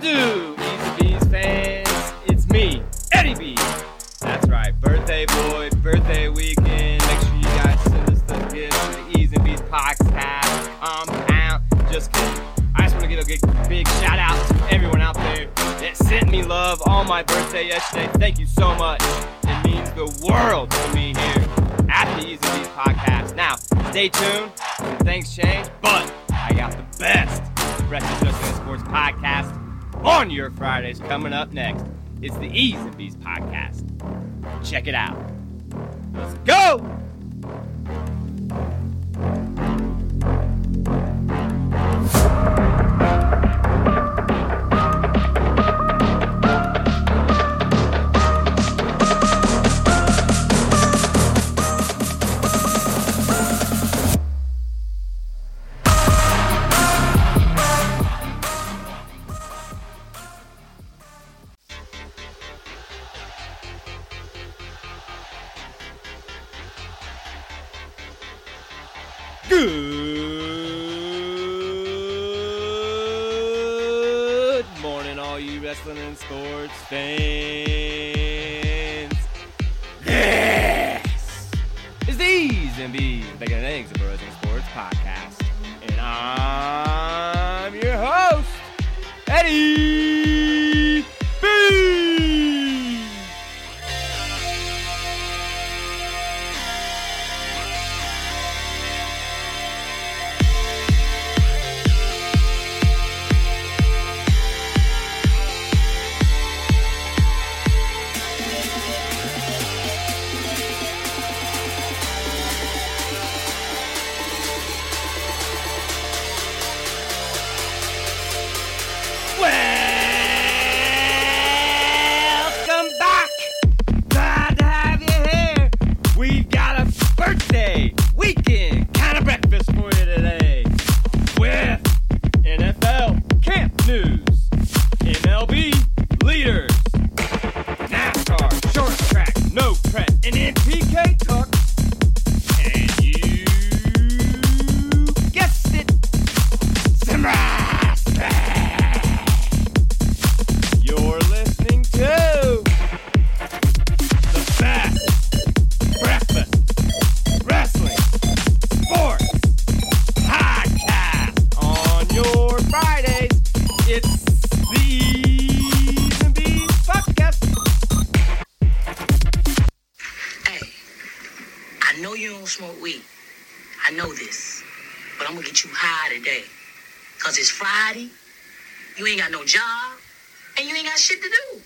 do, Easy Bees fans? It's me, Eddie B. That's right, birthday boy, birthday weekend. Make sure you guys send us the gifts to the Easy Bees podcast. Compound. Just kidding. I just want to give a big, big shout out to everyone out there that sent me love on my birthday yesterday. Thank you so much. It means the world to me here at the Easy Bees podcast. Now, stay tuned. Things change, but I got the best Wrestling Just Sports podcast on your Fridays coming up next. It's the E's and B's podcast. Check it out. Let's go! Wrestling and sports fans. This is the E's and B's Bacon and Eggs of Wrestling Sports podcast. And I'm your host, Eddie it's Friday, you ain't got no job, and you ain't got shit to do.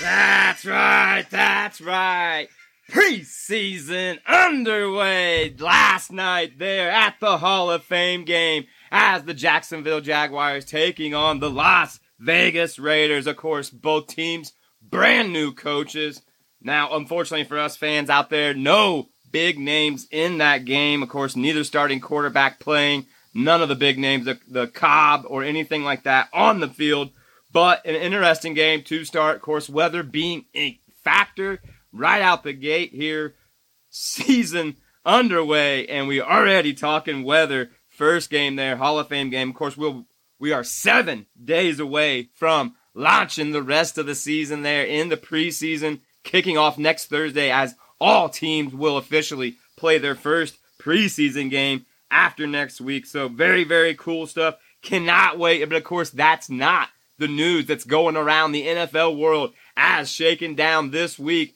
That's right, that's right. Preseason underway last night there at the Hall of Fame game as the Jacksonville Jaguars taking on the Las Vegas Raiders. Of course, both teams brand new coaches. Now, unfortunately for us fans out there, no big names in that game. Of course, neither starting quarterback playing, none of the big names, the, the Cobb or anything like that on the field. But an interesting game to start. Of course, weather being a factor right out the gate here. Season underway, and we already talking weather. First game there, Hall of Fame game. Of course, we'll we are seven days away from launching the rest of the season there in the preseason, kicking off next Thursday as all teams will officially play their first preseason game after next week. So very, very cool stuff. Cannot wait. But of course, that's not the news that's going around the NFL world as shaken down this week,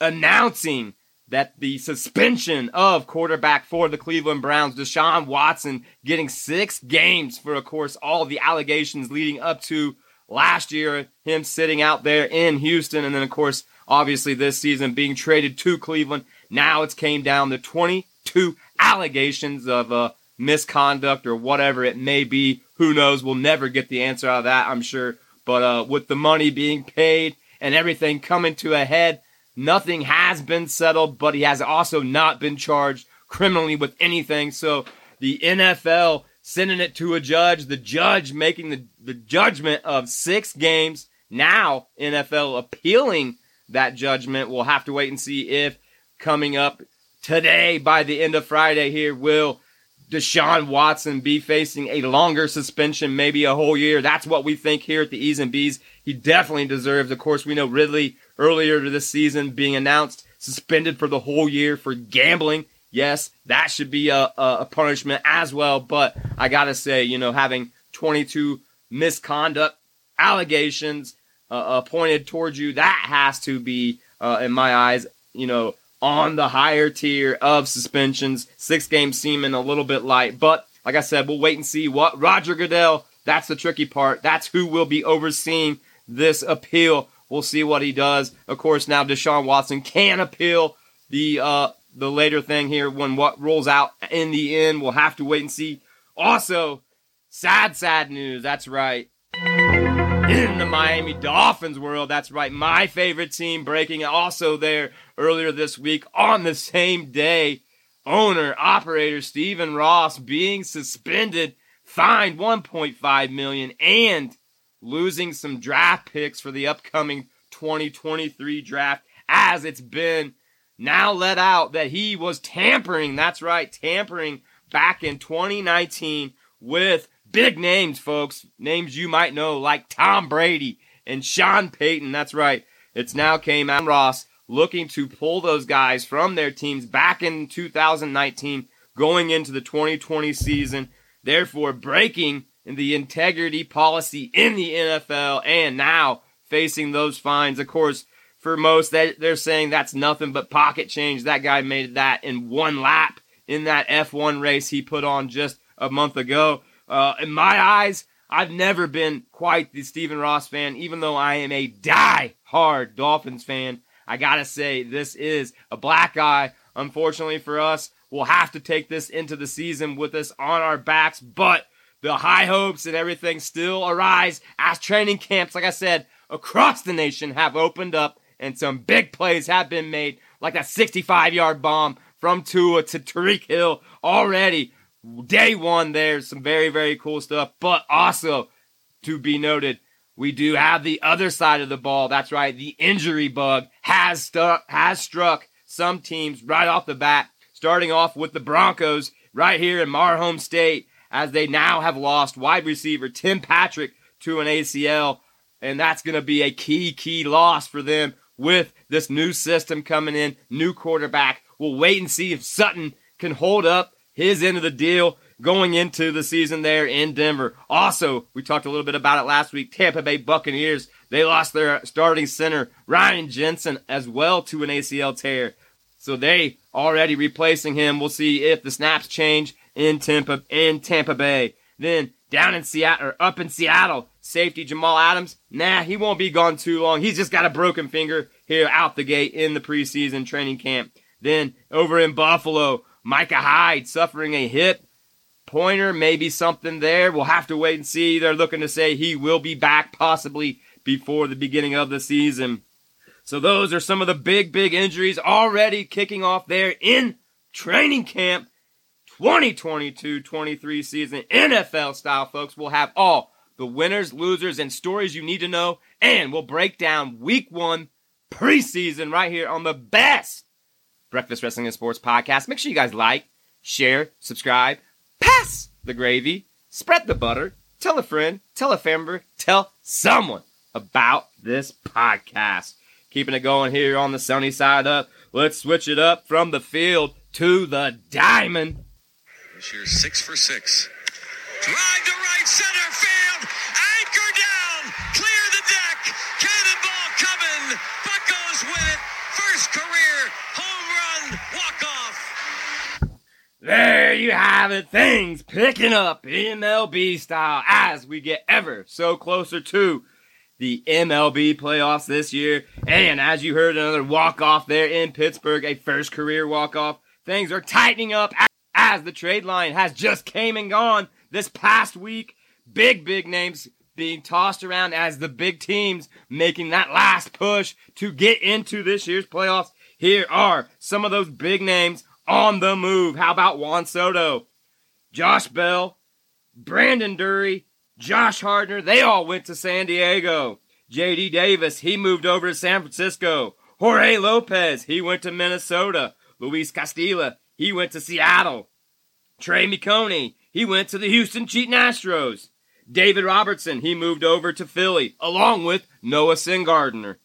announcing that the suspension of quarterback for the Cleveland Browns, Deshaun Watson, getting six games for, of course, all the allegations leading up to last year, him sitting out there in Houston, and then, of course, obviously this season being traded to Cleveland. Now it's came down to 22 allegations of uh, misconduct or whatever it may be. Who knows? We'll never get the answer out of that, I'm sure. But uh, with the money being paid and everything coming to a head, nothing has been settled, but he has also not been charged criminally with anything. So the NFL sending it to a judge, the judge making the, the judgment of six games. Now, NFL appealing that judgment. We'll have to wait and see if coming up today by the end of Friday here will Deshaun Watson be facing a longer suspension, maybe a whole year. That's what we think here at the E's and B's. He definitely deserves. Of course, we know Ridley earlier this season being announced suspended for the whole year for gambling. Yes, that should be a, a, punishment as well. But I gotta say, you know, having 22 misconduct allegations uh, pointed towards you, that has to be, uh, in my eyes, you know, on the higher tier of suspensions. Six games seeming a little bit light, but like I said, we'll wait and see what Roger Goodell. That's the tricky part. That's who will be overseeing this appeal. We'll see what he does. Of course, now Deshaun Watson can appeal the uh, the later thing here when what rolls out in the end. We'll have to wait and see. Also, sad, sad news. That's right. In the Miami Dolphins world, that's right. My favorite team breaking also there earlier this week on the same day. Owner, operator Stephen Ross being suspended, fined 1.5 million, and losing some draft picks for the upcoming 2023 draft as it's been now let out that he was tampering. That's right, tampering back in 2019 with big names, folks. Names you might know like Tom Brady and Sean Payton. That's right. It's now out Ross looking to pull those guys from their teams back in 2019 going into the 2020 season, therefore breaking the integrity policy in the NFL and now facing those fines. Of course, for most, they're saying that's nothing but pocket change. That guy made that in one lap in that F1 race he put on just a month ago. Uh, in my eyes, I've never been quite the Stephen Ross fan, even though I am a die-hard Dolphins fan. I gotta say, this is a black eye. Unfortunately for us, we'll have to take this into the season with us on our backs, but the high hopes and everything still arise as training camps, like I said, across the nation have opened up and some big plays have been made, like that 65 yard bomb from Tua to Tyreek Hill already day one there's some very very cool stuff but also to be noted we do have the other side of the ball that's right the injury bug has stuck has struck some teams right off the bat starting off with the broncos right here in Mar-Home State as they now have lost wide receiver tim patrick to an acl and that's going to be a key key loss for them with this new system coming in, new quarterback. We'll wait and see if Sutton can hold up his end of the deal going into the season there in Denver. Also, we talked a little bit about it last week. Tampa Bay Buccaneers, they lost their starting center, Ryan Jensen, as well to an ACL tear. So they already replacing him. We'll see if the snaps change in Tampa in Tampa Bay. Then down in Seattle or up in Seattle, safety Jamal Adams. Nah, he won't be gone too long. He's just got a broken finger here out the gate in the preseason training camp. Then over in Buffalo, Micah Hyde suffering a hip pointer, maybe something there. We'll have to wait and see. They're looking to say he will be back possibly before the beginning of the season. So those are some of the big, big injuries already kicking off there in training camp 2022-23 season NFL style, folks. We'll have all the winners, losers, and stories you need to know, and we'll break down week one preseason right here on the best Breakfast Wrestling and Sports podcast. Make sure you guys like, share, subscribe, pass the gravy, spread the butter, tell a friend, tell a family, tell someone about this podcast. Keeping it going here on the sunny side up. Let's switch it up from the field to the diamond. This year's six for six. Drive to right center field. Anchor down. Clear the deck. Cannonball coming. Buckos with it. First career home run walk off. There you have it. Things picking up MLB style as we get ever so closer to the MLB playoffs this year. And as you heard, another walk off there in Pittsburgh, a first career walk off. Things are tightening up as the trade line has just came and gone this past week. Big, big names being tossed around as the big teams making that last push to get into this year's playoffs. Here are some of those big names on the move. How about Juan Soto, Josh Bell, Brandon Drury, Josh Hardner? They all went to San Diego. JD Davis, he moved over to San Francisco. Jorge Lopez, he went to Minnesota. Luis Castillo, he went to Seattle. Trey McConey, he went to the Houston Cheating Astros. David Robertson, he moved over to Philly, along with Noah Syndergaard.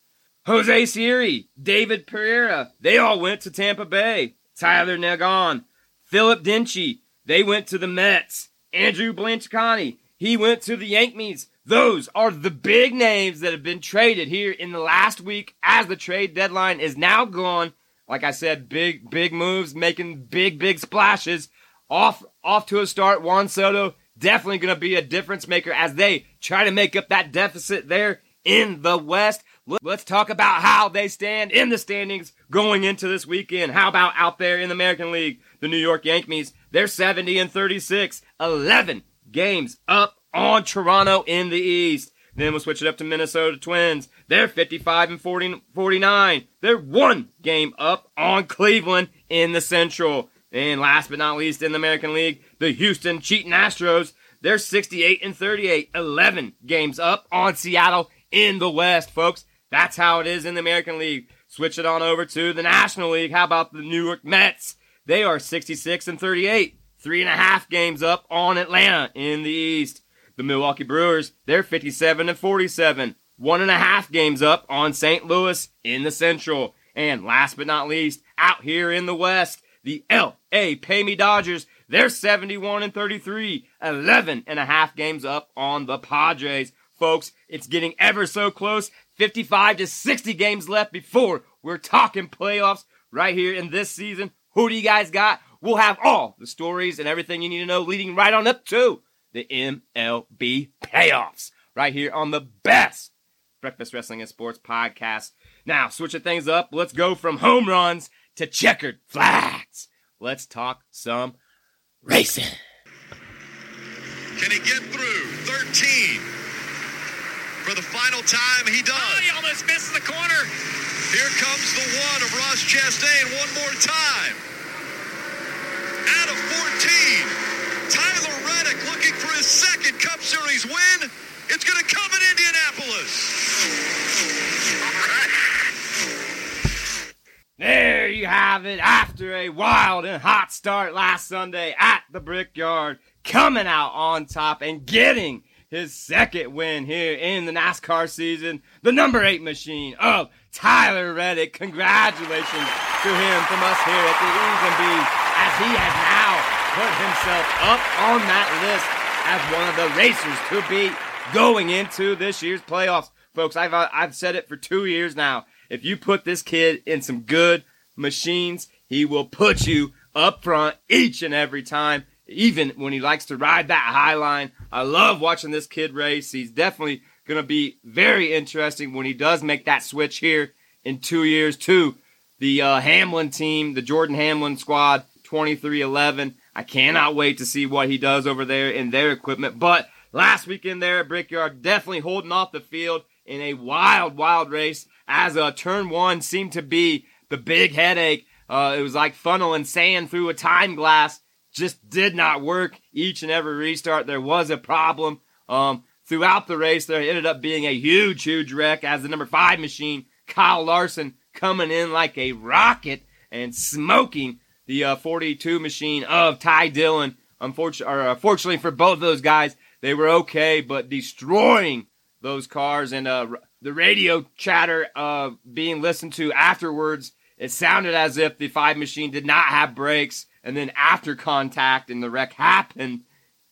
Jose Siri, David Pereira, they all went to Tampa Bay. Tyler Nagon, Philip Dinchey, they went to the Mets. Andrew Blanchicani, he went to the Yankees. Those are the big names that have been traded here in the last week as the trade deadline is now gone. Like I said, big, big moves, making big, big splashes. Off, off to a start. Juan Soto definitely going to be a difference maker as they try to make up that deficit there in the West. Let's talk about how they stand in the standings going into this weekend. How about out there in the American League? The New York Yankees, they're 70 and 36, 11 games up on Toronto in the East. Then we'll switch it up to Minnesota Twins. They're 55 and 40, 49. They're one game up on Cleveland in the Central. And last but not least in the American League, the Houston Cheating Astros. They're 68 and 38, 11 games up on Seattle in the West, folks. That's how it is in the American League. Switch it on over to the National League. How about the New York Mets? They are 66 and 38, three and a half games up on Atlanta in the East. The Milwaukee Brewers, they're 57 and 47, one and a half games up on St. Louis in the Central. And last but not least, out here in the West, the LA Pay Me Dodgers, they're 71 and 33, 11 and a half games up on the Padres. Folks, it's getting ever so close. 55 to 60 games left before we're talking playoffs right here in this season. Who do you guys got? We'll have all the stories and everything you need to know leading right on up to the MLB playoffs right here on the best Breakfast Wrestling and Sports podcast. Now, switching things up, let's go from home runs to checkered flags. Let's talk some racing. Can he get through? 13. For the final time, he does. Oh, he almost missed the corner. Here comes the one of Ross Chastain one more time. Out of 14, Tyler Reddick looking for his second Cup Series win. It's going to come in Indianapolis. There you have it. After a wild and hot start last Sunday at the Brickyard, coming out on top and getting his second win here in the NASCAR season. The number eight machine of Tyler Reddick. Congratulations to him from us here at the E's and B's as he has now put himself up on that list as one of the racers to be going into this year's playoffs. Folks, I've, uh, I've said it for two years now. If you put this kid in some good machines, he will put you up front each and every time, even when he likes to ride that high line. I love watching this kid race. He's definitely going to be very interesting when he does make that switch here in two years to the uh, Hamlin team, the Jordan Hamlin squad, 2311. I cannot wait to see what he does over there in their equipment. But last weekend there at Brickyard, definitely holding off the field in a wild, wild race as uh, turn one seemed to be the big headache. Uh, it was like funneling sand through a time glass. Just did not work each and every restart. There was a problem. Um, throughout the race, there ended up being a huge, huge wreck as the number five machine, Kyle Larson, coming in like a rocket and smoking the uh, 42 machine of Ty Dillon. Unfortunately, or, unfortunately for both those guys, they were okay, but destroying those cars and uh, the radio chatter uh, being listened to afterwards. It sounded as if the five machine did not have brakes, and then after contact and the wreck happened,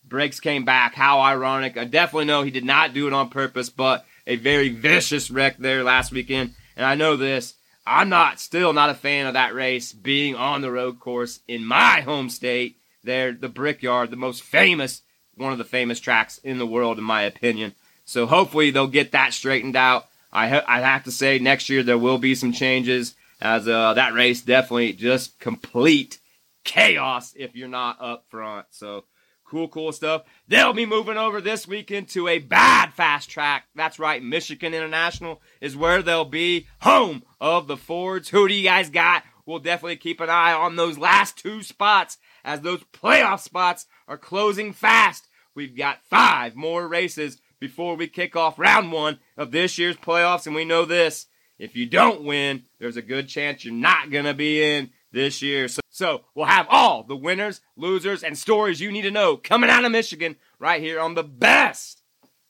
brakes came back. How ironic! I definitely know he did not do it on purpose, but a very vicious wreck there last weekend. And I know this. I'm not still not a fan of that race being on the road course in my home state. There, the Brickyard, the most famous, one of the famous tracks in the world, in my opinion. So hopefully they'll get that straightened out. I ha- I have to say next year there will be some changes as uh, that race definitely just complete chaos if you're not up front. So cool, cool stuff. They'll be moving over this weekend to a bad fast track. That's right, Michigan International is where they'll be, home of the Fords. Who do you guys got? We'll definitely keep an eye on those last two spots as those playoff spots are closing fast. We've got five more races before we kick off round one of this year's playoffs. And we know this if you don't win, there's a good chance you're not going to be in this year. So, so we'll have all the winners, losers, and stories you need to know coming out of Michigan right here on the best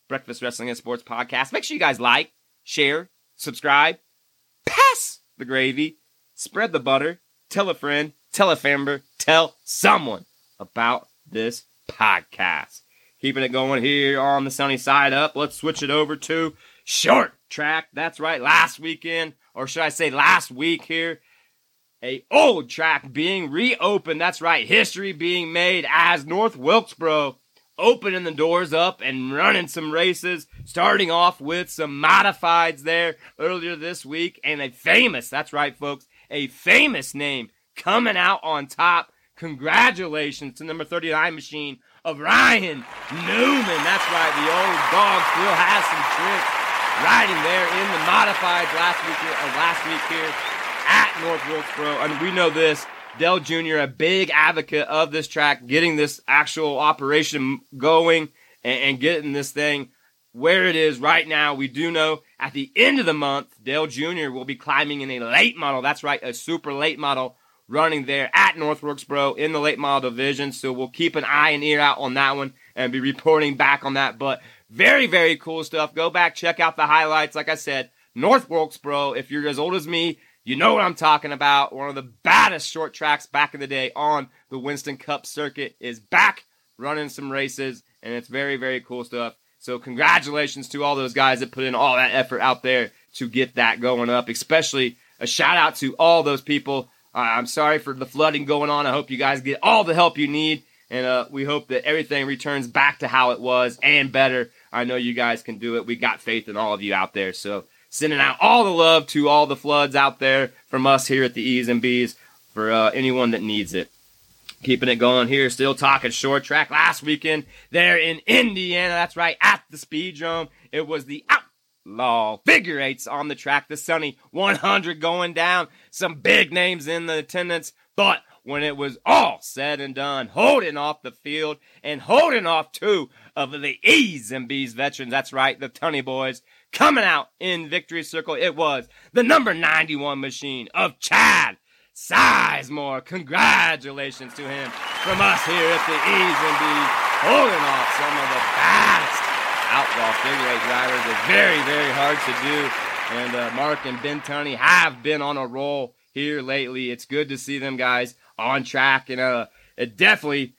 Breakfast Wrestling and Sports podcast. Make sure you guys like, share, subscribe, pass the gravy, spread the butter, tell a friend, tell a famber, tell someone about this podcast keeping it going here on the sunny side up. Let's switch it over to short track. That's right. Last weekend, or should I say last week here, a old track being reopened. That's right. History being made as North Wilkesboro opening the doors up and running some races, starting off with some modifieds there earlier this week and a famous, that's right, folks, a famous name coming out on top. Congratulations to number 39 machine of Ryan Newman. That's right, the old dog still has some tricks riding there in the modified last week or last week here uh, North Wilkesboro. And we know this. Dale Jr., a big advocate of this track, getting this actual operation going and, and getting this thing where it is right now. We do know at the end of the month, Dale Jr. will be climbing in a late model. That's right, a super late model running there at North Wilkesboro in the late model division. So we'll keep an eye and ear out on that one and be reporting back on that. But very, very cool stuff. Go back, check out the highlights. Like I said, North Wilkesboro, if you're as old as me, you know what I'm talking about. One of the baddest short tracks back in the day on the Winston Cup circuit is back running some races, and it's very, very cool stuff. So congratulations to all those guys that put in all that effort out there to get that going up. Especially a shout out to all those people I'm sorry for the flooding going on. I hope you guys get all the help you need. And uh, we hope that everything returns back to how it was and better. I know you guys can do it. We got faith in all of you out there. So sending out all the love to all the floods out there from us here at the E's and B's for uh, anyone that needs it. Keeping it going here, still talking short track. Last weekend there in Indiana, that's right, at the speed Speedrome, it was the outlaw figure eights on the track. The Sunny 100 going down. Some big names in the attendance. But when it was all said and done, holding off the field and holding off two of the E's and B's veterans. That's right, the Tunney boys coming out in victory circle. It was the number 91 machine of Chad Sizemore. Congratulations to him from us here at the E's and B's, holding off some of the baddest outlaw figure eight drivers is very, very hard to do. And uh, Mark and Ben Tunney have been on a roll here lately. It's good to see them guys on track, and uh, it definitely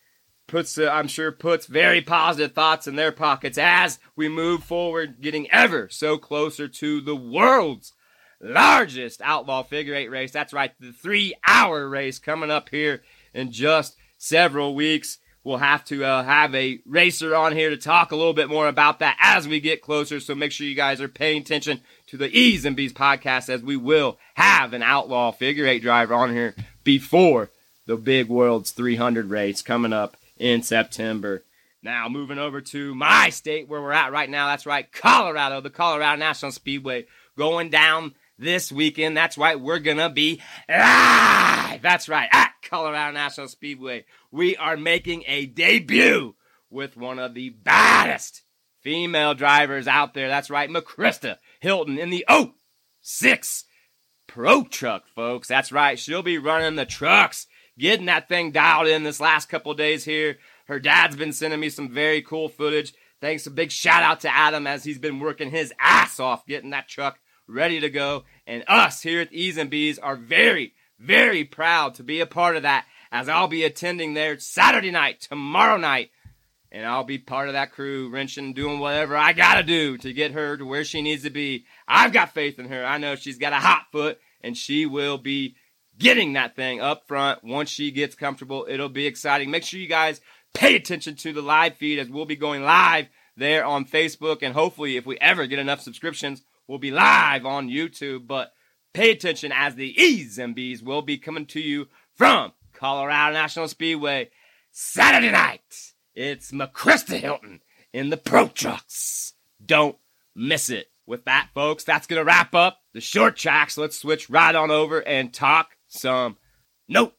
puts, uh, I'm sure, puts very positive thoughts in their pockets as we move forward, getting ever so closer to the world's largest outlaw figure eight race. That's right, the three hour race coming up here in just several weeks. We'll have to uh, have a racer on here to talk a little bit more about that as we get closer. So make sure you guys are paying attention to the E's and B's podcast as we will have an outlaw figure eight driver on here before the big World's 300 race coming up in September. Now, moving over to my state where we're at right now. That's right, Colorado, the Colorado National Speedway going down this weekend. That's right, we're going to be live. That's right, at Colorado National Speedway. We are making a debut with one of the baddest female drivers out there. That's right, McChrista Hilton in the 06 Pro Truck, folks. That's right, she'll be running the trucks, getting that thing dialed in this last couple days here. Her dad's been sending me some very cool footage. Thanks a big shout out to Adam as he's been working his ass off getting that truck ready to go. And us here at E's and B's are very, very proud to be a part of that as I'll be attending there Saturday night, tomorrow night. And I'll be part of that crew, wrenching, doing whatever I gotta do to get her to where she needs to be. I've got faith in her. I know she's got a hot foot and she will be getting that thing up front once she gets comfortable. It'll be exciting. Make sure you guys pay attention to the live feed as we'll be going live there on Facebook. And hopefully, if we ever get enough subscriptions, we'll be live on YouTube. But pay attention as the E's and B's will be coming to you from Colorado National Speedway Saturday night. It's McChrista Hilton in the Pro Trucks. Don't miss it. With that, folks, that's going to wrap up the short tracks. Let's switch right on over and talk some note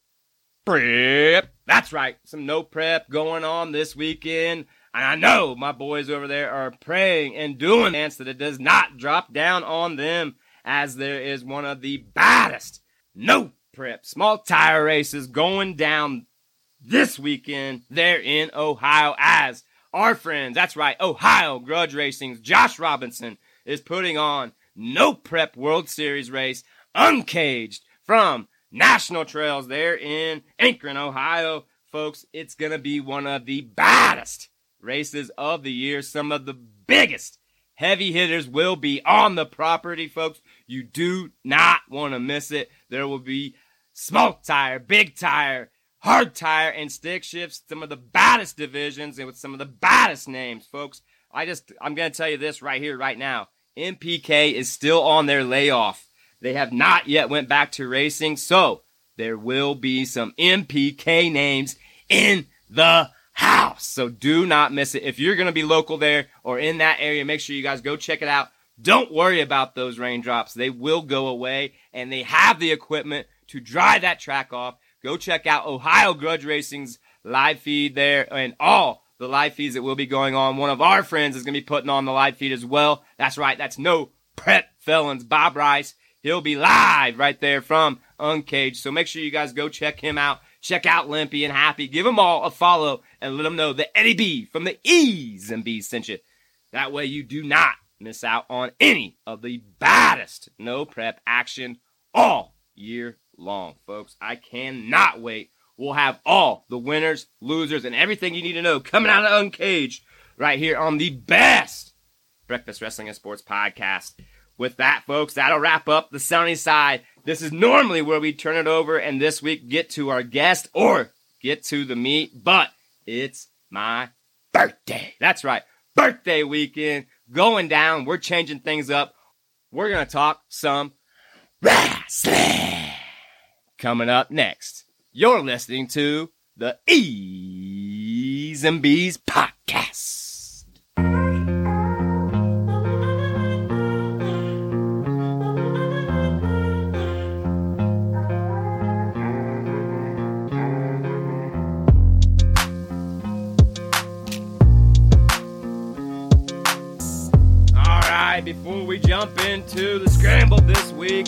prep. That's right, some no prep going on this weekend. And I know my boys over there are praying and doing dance that it does not drop down on them as there is one of the baddest no prep small tire races going down this weekend there in Ohio as our friends, that's right, Ohio Grudge Racing's Josh Robinson is putting on no prep World Series race uncaged from National Trails there in Akron, Ohio. Folks, it's going to be one of the baddest races of the year. Some of the biggest heavy hitters will be on the property, folks. You do not want to miss it. There will be small tire, big tire, hard tire, and stick shifts. Some of the baddest divisions and with some of the baddest names, folks. I just, I'm going to tell you this right here, right now. NPK is still on their layoff. They have not yet went back to racing, so there will be some NPK names in the house. So do not miss it. If you're going to be local there or in that area, make sure you guys go check it out. Don't worry about those raindrops. They will go away and they have the equipment to dry that track off. Go check out Ohio Grudge Racing's live feed there and all the live feeds that will be going on. One of our friends is going to be putting on the live feed as well. That's right. That's no prep felons. Bob Rice. He'll be live right there from Uncaged. So make sure you guys go check him out. Check out Limpy and Happy. Give them all a follow and let them know that Eddie B from the E's and B's sent you. That way you do not miss out on any of the baddest no prep action all year long, folks. I cannot wait. We'll have all the winners, losers, and everything you need to know coming out of Uncaged right here on the best Breakfast Wrestling and Sports podcast. With that, folks, that'll wrap up the sunny side. This is normally where we turn it over and this week get to our guest or get to the meat, but it's my birthday. That's right. Birthday weekend going down. We're changing things up. We're going to talk some wrestling. Coming up next, you're listening to the E's and B's podcast.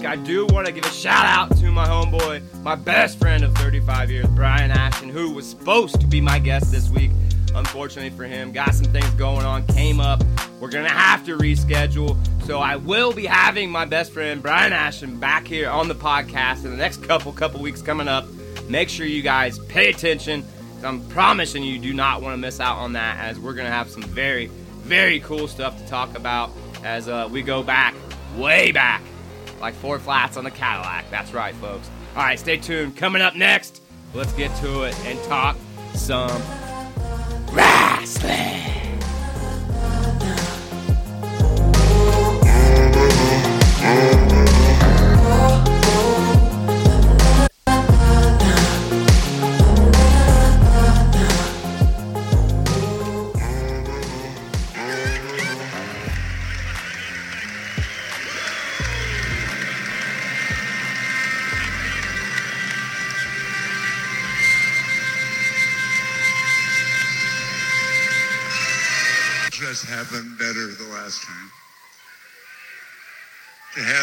Week, I do want to give a shout out to my homeboy, my best friend of 35 years, Brian Ashton, who was supposed to be my guest this week. Unfortunately for him, got some things going on, came up, we're gonna have to reschedule. So I will be having my best friend Brian Ashton back here on the podcast in the next couple couple weeks coming up. Make sure you guys pay attention. I'm promising you do not want to miss out on that as we're gonna have some very very cool stuff to talk about as uh, we go back way back like four flats on the Cadillac. That's right, folks. All right, stay tuned. Coming up next, let's get to it and talk some wrestling. just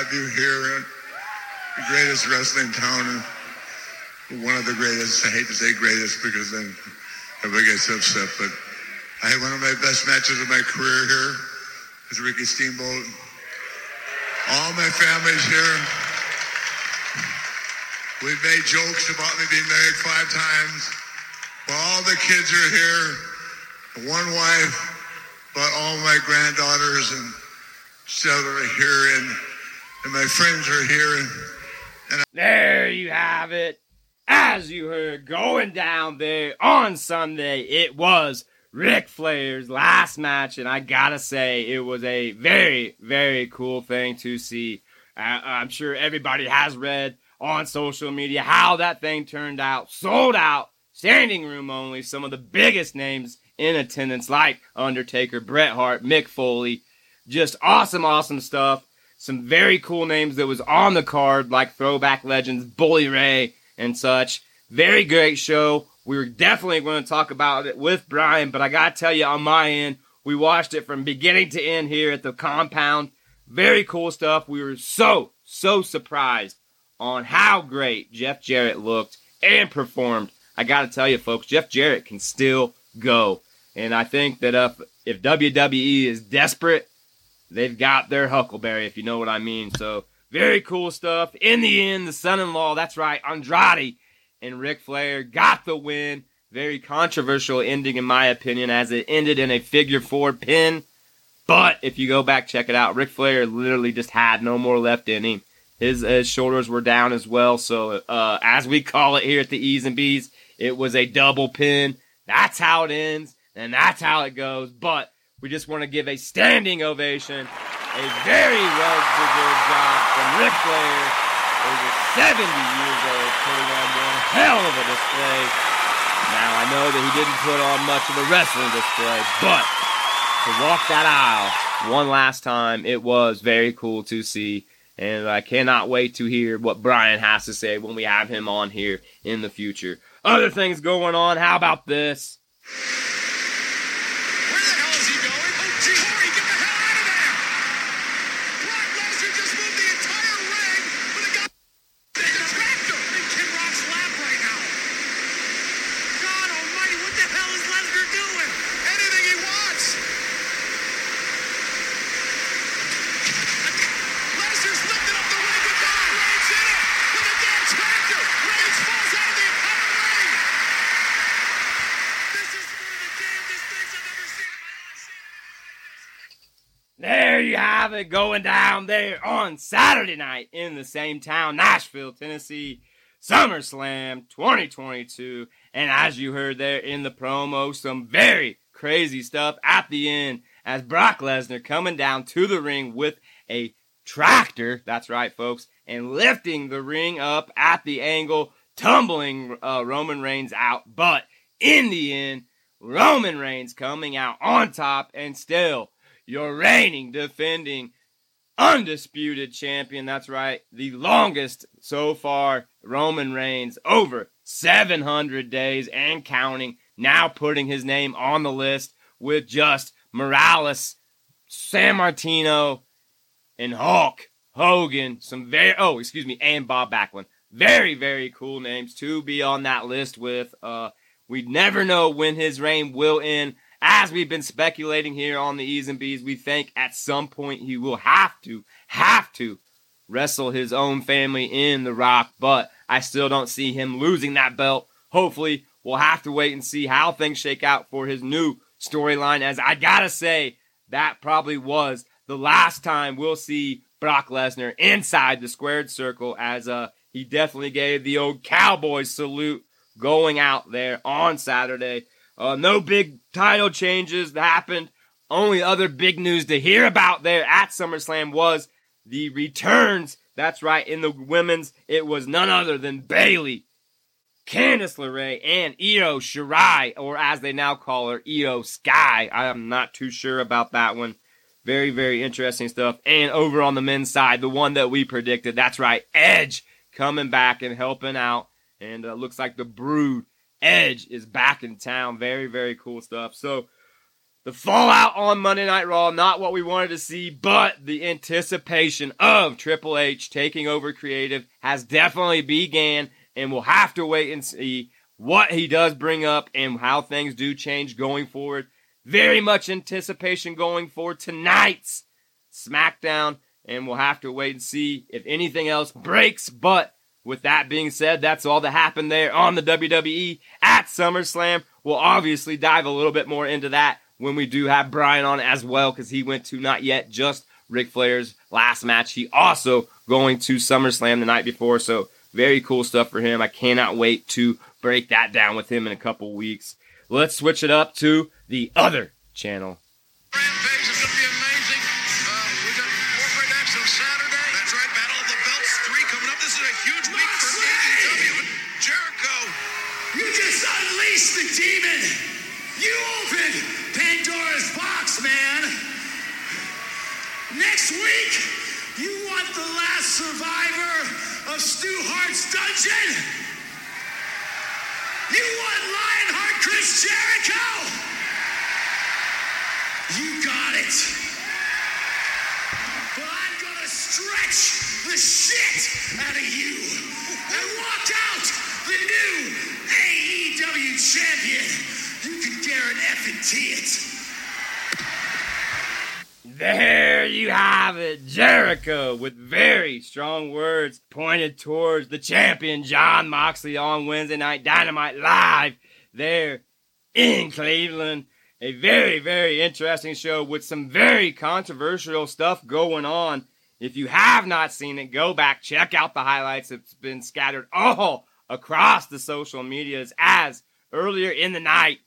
You here in the greatest wrestling town, and one of the greatest, I hate to say greatest because then everybody gets upset, but I had one of my best matches of my career here with Ricky Steamboat. All my family's here. We've made jokes about me being married five times. But all the kids are here. One wife, but all my granddaughters and stuff are here, and, and my friends are here. And, and There you have it. As you heard, going down there on Sunday, it was Ric Flair's last match, and I gotta say, it was a very, very cool thing to see. Uh, I'm sure everybody has read on social media how that thing turned out. Sold out, standing room only, some of the biggest names in attendance, like Undertaker, Bret Hart, Mick Foley. Just awesome, awesome stuff. Some very cool names that was on the card, like throwback legends, Bully Ray and such. Very great show. We were definitely going to talk about it with Brian, but I got to tell you, on my end, we watched it from beginning to end here at the compound. Very cool stuff. We were so, so surprised on how great Jeff Jarrett looked and performed. I got to tell you, folks, Jeff Jarrett can still go. And I think that if, if WWE is desperate, they've got their Huckleberry, if you know what I mean. So, very cool stuff. In the end, the son in law, that's right, Andrade and Ric Flair got the win. Very controversial ending, in my opinion, as it ended in a figure four pin. But if you go back, check it out. Ric Flair literally just had no more left in him. His, his shoulders were down as well. So, uh, as we call it here at the E's and B's, it was a double pin. That's how it ends, and that's how it goes. But we just want to give a standing ovation, a very well deserved job from Ric Flair, over 70 years old, putting on one hell of a display. Now, I know that he didn't put on much of a wrestling display, but to walk that aisle one last time, it was very cool to see. And I cannot wait to hear what Brian has to say when we have him on here in the future. Other things going on. How about this? It, going down there on Saturday night in the same town, Nashville, Tennessee, SummerSlam 2022. And as you heard there in the promo, some very crazy stuff at the end as Brock Lesnar coming down to the ring with a tractor. That's right, folks, and lifting the ring up at the angle, tumbling uh, Roman Reigns out. But in the end, Roman Reigns coming out on top and still your reigning, defending, undisputed champion. That's right, the longest so far, Roman Reigns, over 700 days and counting. Now putting his name on the list with just Morales, Sammartino, and Hulk Hogan. Some very, oh, excuse me, and Bob Backlund. Very, very cool names to be on that list with. Uh, we never know when his reign will end as we've been speculating here on the E's and B's, we think at some point he will have to, have to wrestle his own family in The Rock, but I still don't see him losing that belt. Hopefully, we'll have to wait and see how things shake out for his new storyline. As I gotta say, that probably was the last time we'll see Brock Lesnar inside the squared circle, as uh, he definitely gave the old cowboy salute going out there on Saturday. Uh, no big title changes happened. Only other big news to hear about there at SummerSlam was the returns. That's right, in the women's, it was none other than Bayley, Candice LeRae, and Io Shirai, or as they now call her, Iyo Sky. I am not too sure about that one. Very, very interesting stuff. And over on the men's side, the one that we predicted, that's right, Edge coming back and helping out. And uh, looks like the Brood Edge is back in town. Very, very cool stuff. So, the fallout on Monday Night Raw, not what we wanted to see, but the anticipation of Triple H taking over creative has definitely began, and we'll have to wait and see what he does bring up and how things do change going forward. Very much anticipation going for tonight's SmackDown, and we'll have to wait and see if anything else breaks. But with that being said, that's all that happened there on the WWE at SummerSlam. We'll obviously dive a little bit more into that when we do have Brian on as well, because he went to not yet just Ric Flair's last match. He also going to SummerSlam the night before, so very cool stuff for him. I cannot wait to break that down with him in a couple weeks. Let's switch it up to the other channel. Stu dungeon? You want Lionheart Chris Jericho? You got it. But I'm gonna stretch the shit out of you and walk out the new AEW champion. You can F&T it. There you have it, Jericho, with very strong words pointed towards the champion Jon Moxley on Wednesday Night Dynamite live there in Cleveland. A very, very interesting show with some very controversial stuff going on. If you have not seen it, go back, check out the highlights. It's been scattered all across the social medias as earlier in the night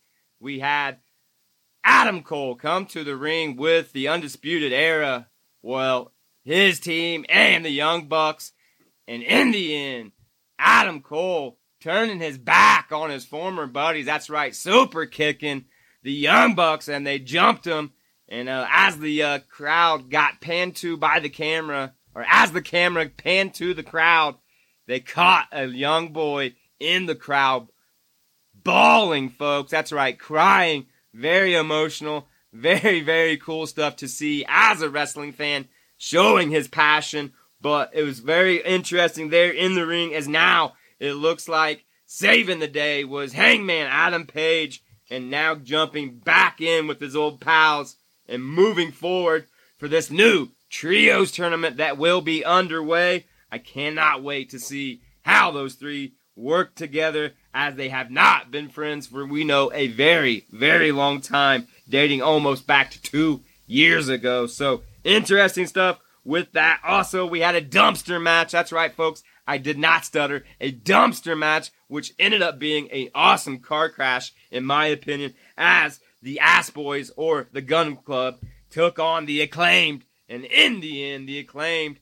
we had Adam Cole come to the ring with the Undisputed Era. Well, his team and the Young Bucks. And in the end, Adam Cole turning his back on his former buddies. That's right, super kicking the Young Bucks, and they jumped him. And uh, as the uh, crowd got panned to by the camera, or as the camera panned to the crowd, they caught a young boy in the crowd bawling, folks. That's right, crying. Very emotional. Very, very cool stuff to see as a wrestling fan showing his passion. But it was very interesting there in the ring as now it looks like saving the day was Hangman Adam Page and now jumping back in with his old pals and moving forward for this new trios tournament that will be underway. I cannot wait to see how those three work together as they have not been friends for we know a very, very long time, dating almost back to two years ago. So interesting stuff with that. Also, we had a dumpster match. That's right, folks. I did not stutter. A dumpster match, which ended up being an awesome car crash, in my opinion, as the Ass Boys or the Gunn Club took on the acclaimed. And in the end, the acclaimed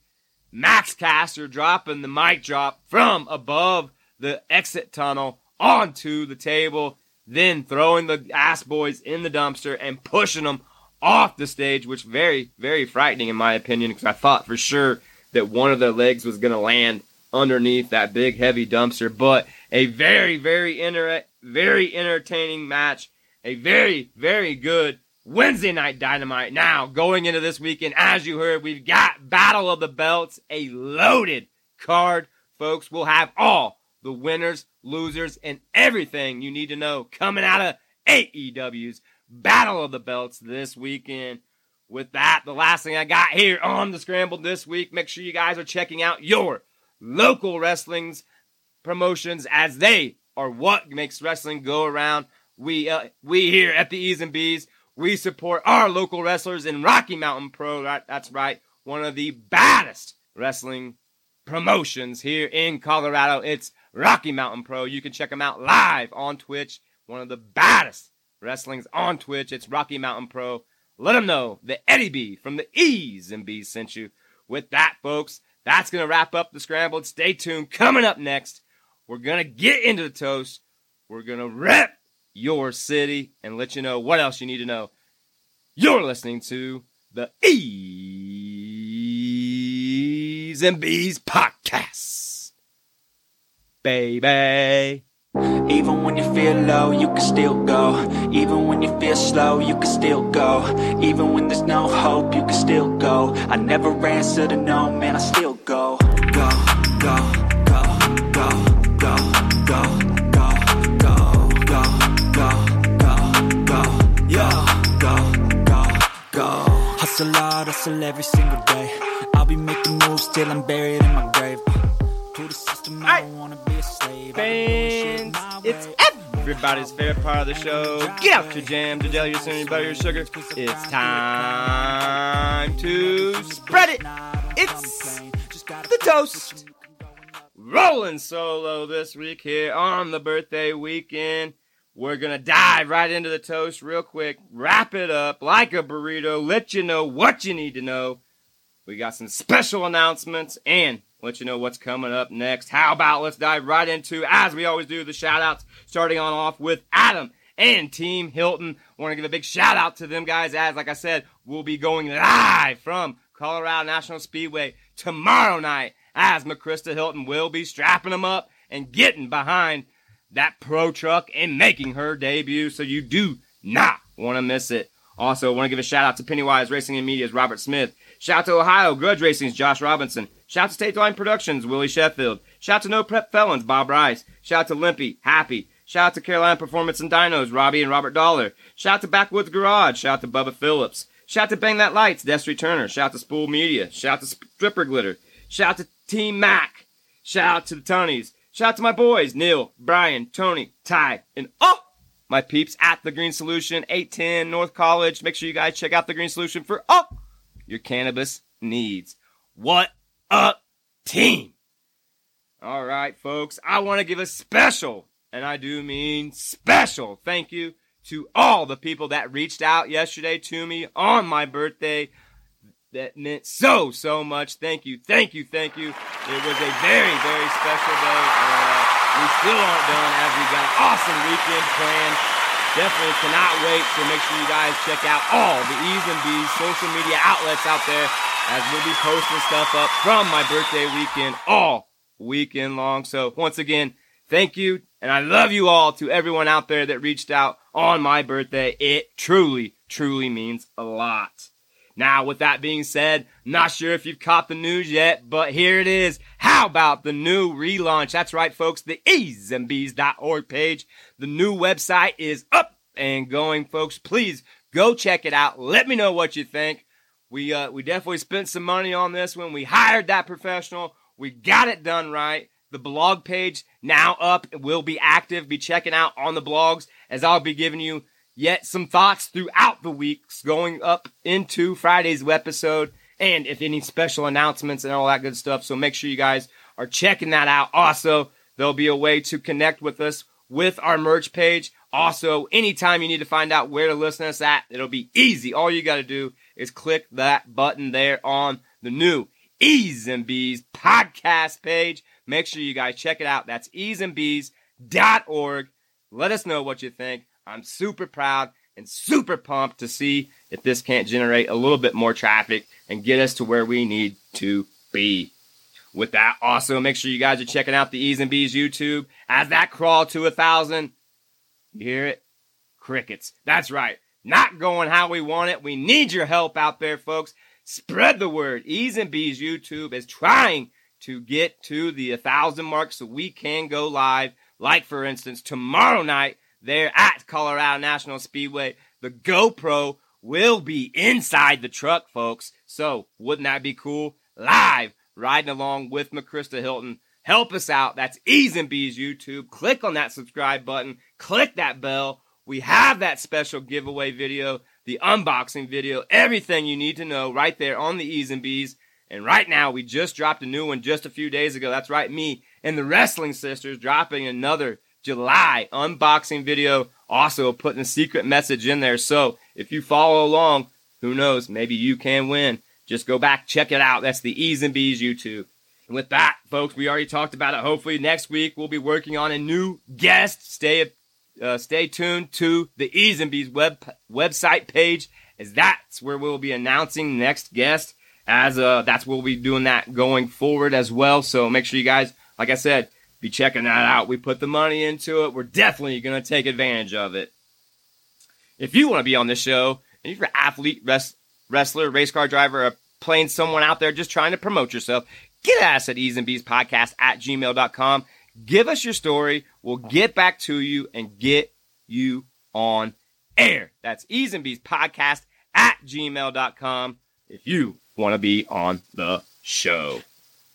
Max Caster dropping the mic drop from above the exit tunnel onto the table, then throwing the ass boys in the dumpster and pushing them off the stage, which very, very frightening in my opinion, because I thought for sure that one of their legs was going to land underneath that big heavy dumpster. But a very, very inter- very entertaining match, a very, very good Wednesday night dynamite. Now going into this weekend, as you heard, we've got Battle of the Belts, a loaded card, folks. We'll have all the winners, losers, and everything you need to know coming out of AEW's Battle of the Belts this weekend. With that, the last thing I got here on the Scramble this week, make sure you guys are checking out your local wrestling's promotions as they are what makes wrestling go around. We uh, we here at the E's and B's, we support our local wrestlers in Rocky Mountain Pro. That, that's right, one of the baddest wrestling promotions here in Colorado. It's Rocky Mountain Pro. You can check them out live on Twitch. One of the baddest wrestlings on Twitch. It's Rocky Mountain Pro. Let them know that Eddie B from the E's and B's sent you. With that, folks, that's going to wrap up the scrambled. Stay tuned. Coming up next, we're going to get into the toast. We're going to rep your city and let you know what else you need to know. You're listening to the E's and B's podcast. Baby. Even when you feel low, you can still go. Even when you feel slow, you can still go. Even when there's no hope, you can still go. I never answer to no, man, I still go. Go, go, go, go, go, go, go, go, go, go, go, go, go. Hustle hustle every single day. I'll be making moves till I'm buried in my grave. To the system, I don't wanna be a slave. I've been doing shit Fans, it's everybody's favorite part of the show. Get out your jam, to jelly, your cinnamon, butter, your sugar. It's time to spread it. It's the toast. Rolling solo this week here on the birthday weekend. We're gonna dive right into the toast real quick, wrap it up like a burrito, let you know what you need to know. We got some special announcements and let you know what's coming up next. How about let's dive right into, as we always do, the shout outs, starting on off with Adam and Team Hilton. Want to give a big shout out to them guys, as like I said, we'll be going live from Colorado National Speedway tomorrow night, as McChrista Hilton will be strapping them up and getting behind that pro truck and making her debut. So you do not want to miss it. Also, want to give a shout out to Pennywise Racing and Media's Robert Smith. Shout out to Ohio Grudge Racing's Josh Robinson. Shout out to State Line Productions, Willie Sheffield. Shout out to No Prep Felons, Bob Rice. Shout out to Limpy, Happy. Shout out to Carolina Performance and Dinos, Robbie and Robert Dollar. Shout out to Backwoods Garage. Shout out to Bubba Phillips. Shout out to Bang That Lights, Destry Turner. Shout out to Spool Media. Shout out to Stripper Glitter. Shout out to Team Mac. Shout out to the Tonys. Shout out to my boys, Neil, Brian, Tony, Ty, and oh, my peeps at the Green Solution, 810 North College. Make sure you guys check out the Green Solution for oh, your cannabis needs. What a team! All right, folks, I want to give a special, and I do mean special, thank you to all the people that reached out yesterday to me on my birthday. That meant so, so much. Thank you, thank you, thank you. It was a very, very special day. Uh, we still aren't done as we got an awesome weekend planned. Definitely cannot wait. So make sure you guys check out all the E's and B's social media outlets out there as we'll be posting stuff up from my birthday weekend all weekend long. So once again, thank you. And I love you all to everyone out there that reached out on my birthday. It truly, truly means a lot. Now, with that being said, not sure if you've caught the news yet, but here it is. How about the new relaunch? That's right, folks, the easandbees.org page. The new website is up and going, folks. Please go check it out. Let me know what you think. We uh, we definitely spent some money on this when We hired that professional. We got it done right. The blog page now up It will be active. Be checking out on the blogs as I'll be giving you yet some thoughts throughout the weeks going up into Friday's episode and if any special announcements and all that good stuff. So make sure you guys are checking that out. Also, there'll be a way to connect with us with our merch page. Also, anytime you need to find out where to listen to us at, it'll be easy. All you got to do is click that button there on the new E's and B's podcast page. Make sure you guys check it out. That's easeandbees.org. Let us know what you think. I'm super proud and super pumped to see if this can't generate a little bit more traffic and get us to where we need to be. With that, also make sure you guys are checking out the E's and B's YouTube as that crawl to a thousand. You hear it? Crickets. That's right. Not going how we want it. We need your help out there, folks. Spread the word. E's and B's YouTube is trying to get to the 1,000 mark so we can go live. Like, for instance, tomorrow night, there at Colorado National Speedway. the GoPro will be inside the truck, folks. So, wouldn't that be cool? Live, riding along with McChrista Hilton. Help us out. That's E's and YouTube. Click on that subscribe button. Click that bell. We have that special giveaway video, the unboxing video, everything you need to know right there on the E's and. And right now, we just dropped a new one just a few days ago. That's right, me and the Wrestling Sisters dropping another July unboxing video. Also, putting a secret message in there. So if you follow along, who knows, maybe you can win. Just go back, check it out. That's the E's and B's YouTube. And with that, folks, we already talked about it. Hopefully, next week we'll be working on a new guest. Stay uh, stay tuned to the E's and B's web website page, as that's where we'll be announcing next guest. As uh, that's where we'll be doing that going forward as well. So make sure you guys, like I said, be checking that out. We put the money into it. We're definitely going to take advantage of it. If you want to be on this show, and if you're an athlete, rest, wrestler, race car driver, or plain someone out there just trying to promote yourself, get us at E's and B's podcast at gmail.com. Give us your story. We'll get back to you and get you on air. That's E's and B's podcast at gmail.com if you want to be on the show.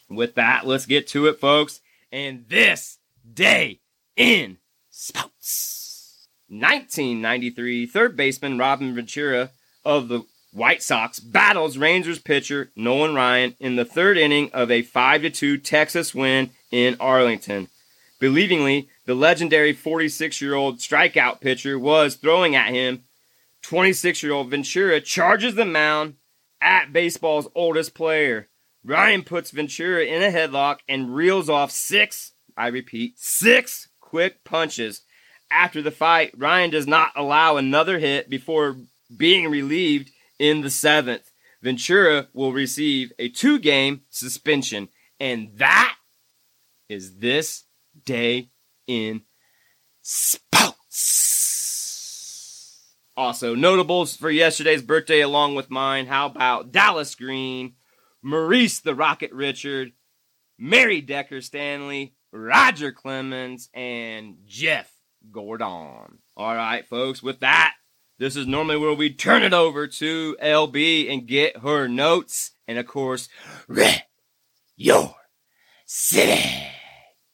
With that, let's get to it, folks. And this day in sports. 1993, third baseman Robin Ventura of the White Sox battles Rangers pitcher Nolan Ryan in the third inning of a 5 2 Texas win in Arlington. Believingly, the legendary 46 year old strikeout pitcher was throwing at him. 26 year old Ventura charges the mound at baseball's oldest player. Ryan puts Ventura in a headlock and reels off six, I repeat, six quick punches. After the fight, Ryan does not allow another hit before being relieved in the seventh. Ventura will receive a two game suspension. And that is this day in sports. Also, notables for yesterday's birthday along with mine. How about Dallas Green, Maurice the Rocket Richard, Mary Decker Slaney, Roger Clemens, and Jeff Gordon. All right, folks, with that, this is normally where we turn it over to LB and get her notes. And of course, Red Your City.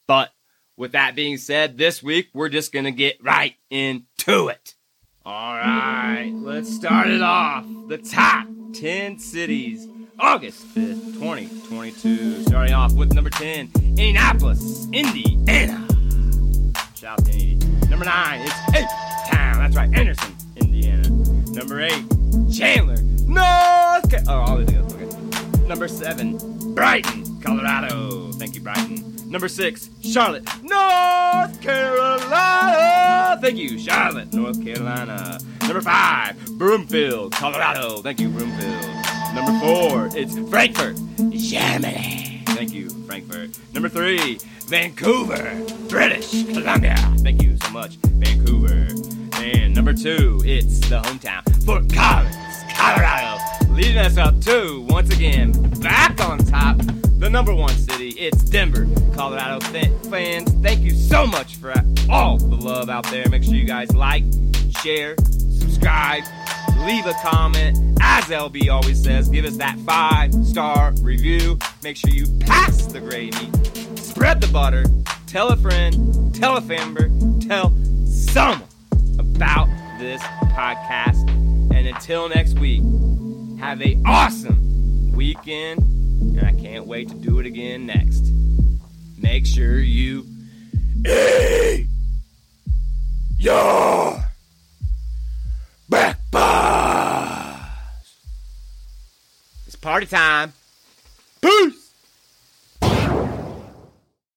But with that being said, this week we're just going to get right into it. All right, let's start it off. The top 10 cities, August 5th, 2022. Starting off with number 10, Indianapolis, Indiana. Shout out to Indy. Number 9, it's H-Town. That's right, Anderson, Indiana. Number 8, Chandler, North Carolina. Oh, all things. Okay. Number 7, Brighton, Colorado. Thank you, Brighton. Number six, Charlotte, North Carolina. Thank you, Charlotte, North Carolina. Number five, Broomfield, Colorado. Thank you, Broomfield. Number four, it's Frankfurt, Germany. Thank you, Frankfurt. Number three, Vancouver, British Columbia. Thank you so much, Vancouver. And number two, it's the hometown, Fort Collins, Colorado. Leading us up to, once again, back on top, the number one city. It's Denver, Colorado fans. Thank you so much for all the love out there. Make sure you guys like, share, subscribe, leave a comment. As LB always says, give us that five star review. Make sure you pass the gravy, spread the butter, tell a friend, tell a member, tell someone about this podcast. And until next week, have a awesome weekend and I can't wait to do it again next. Make sure you eat your breakfast. It's party time. Peace.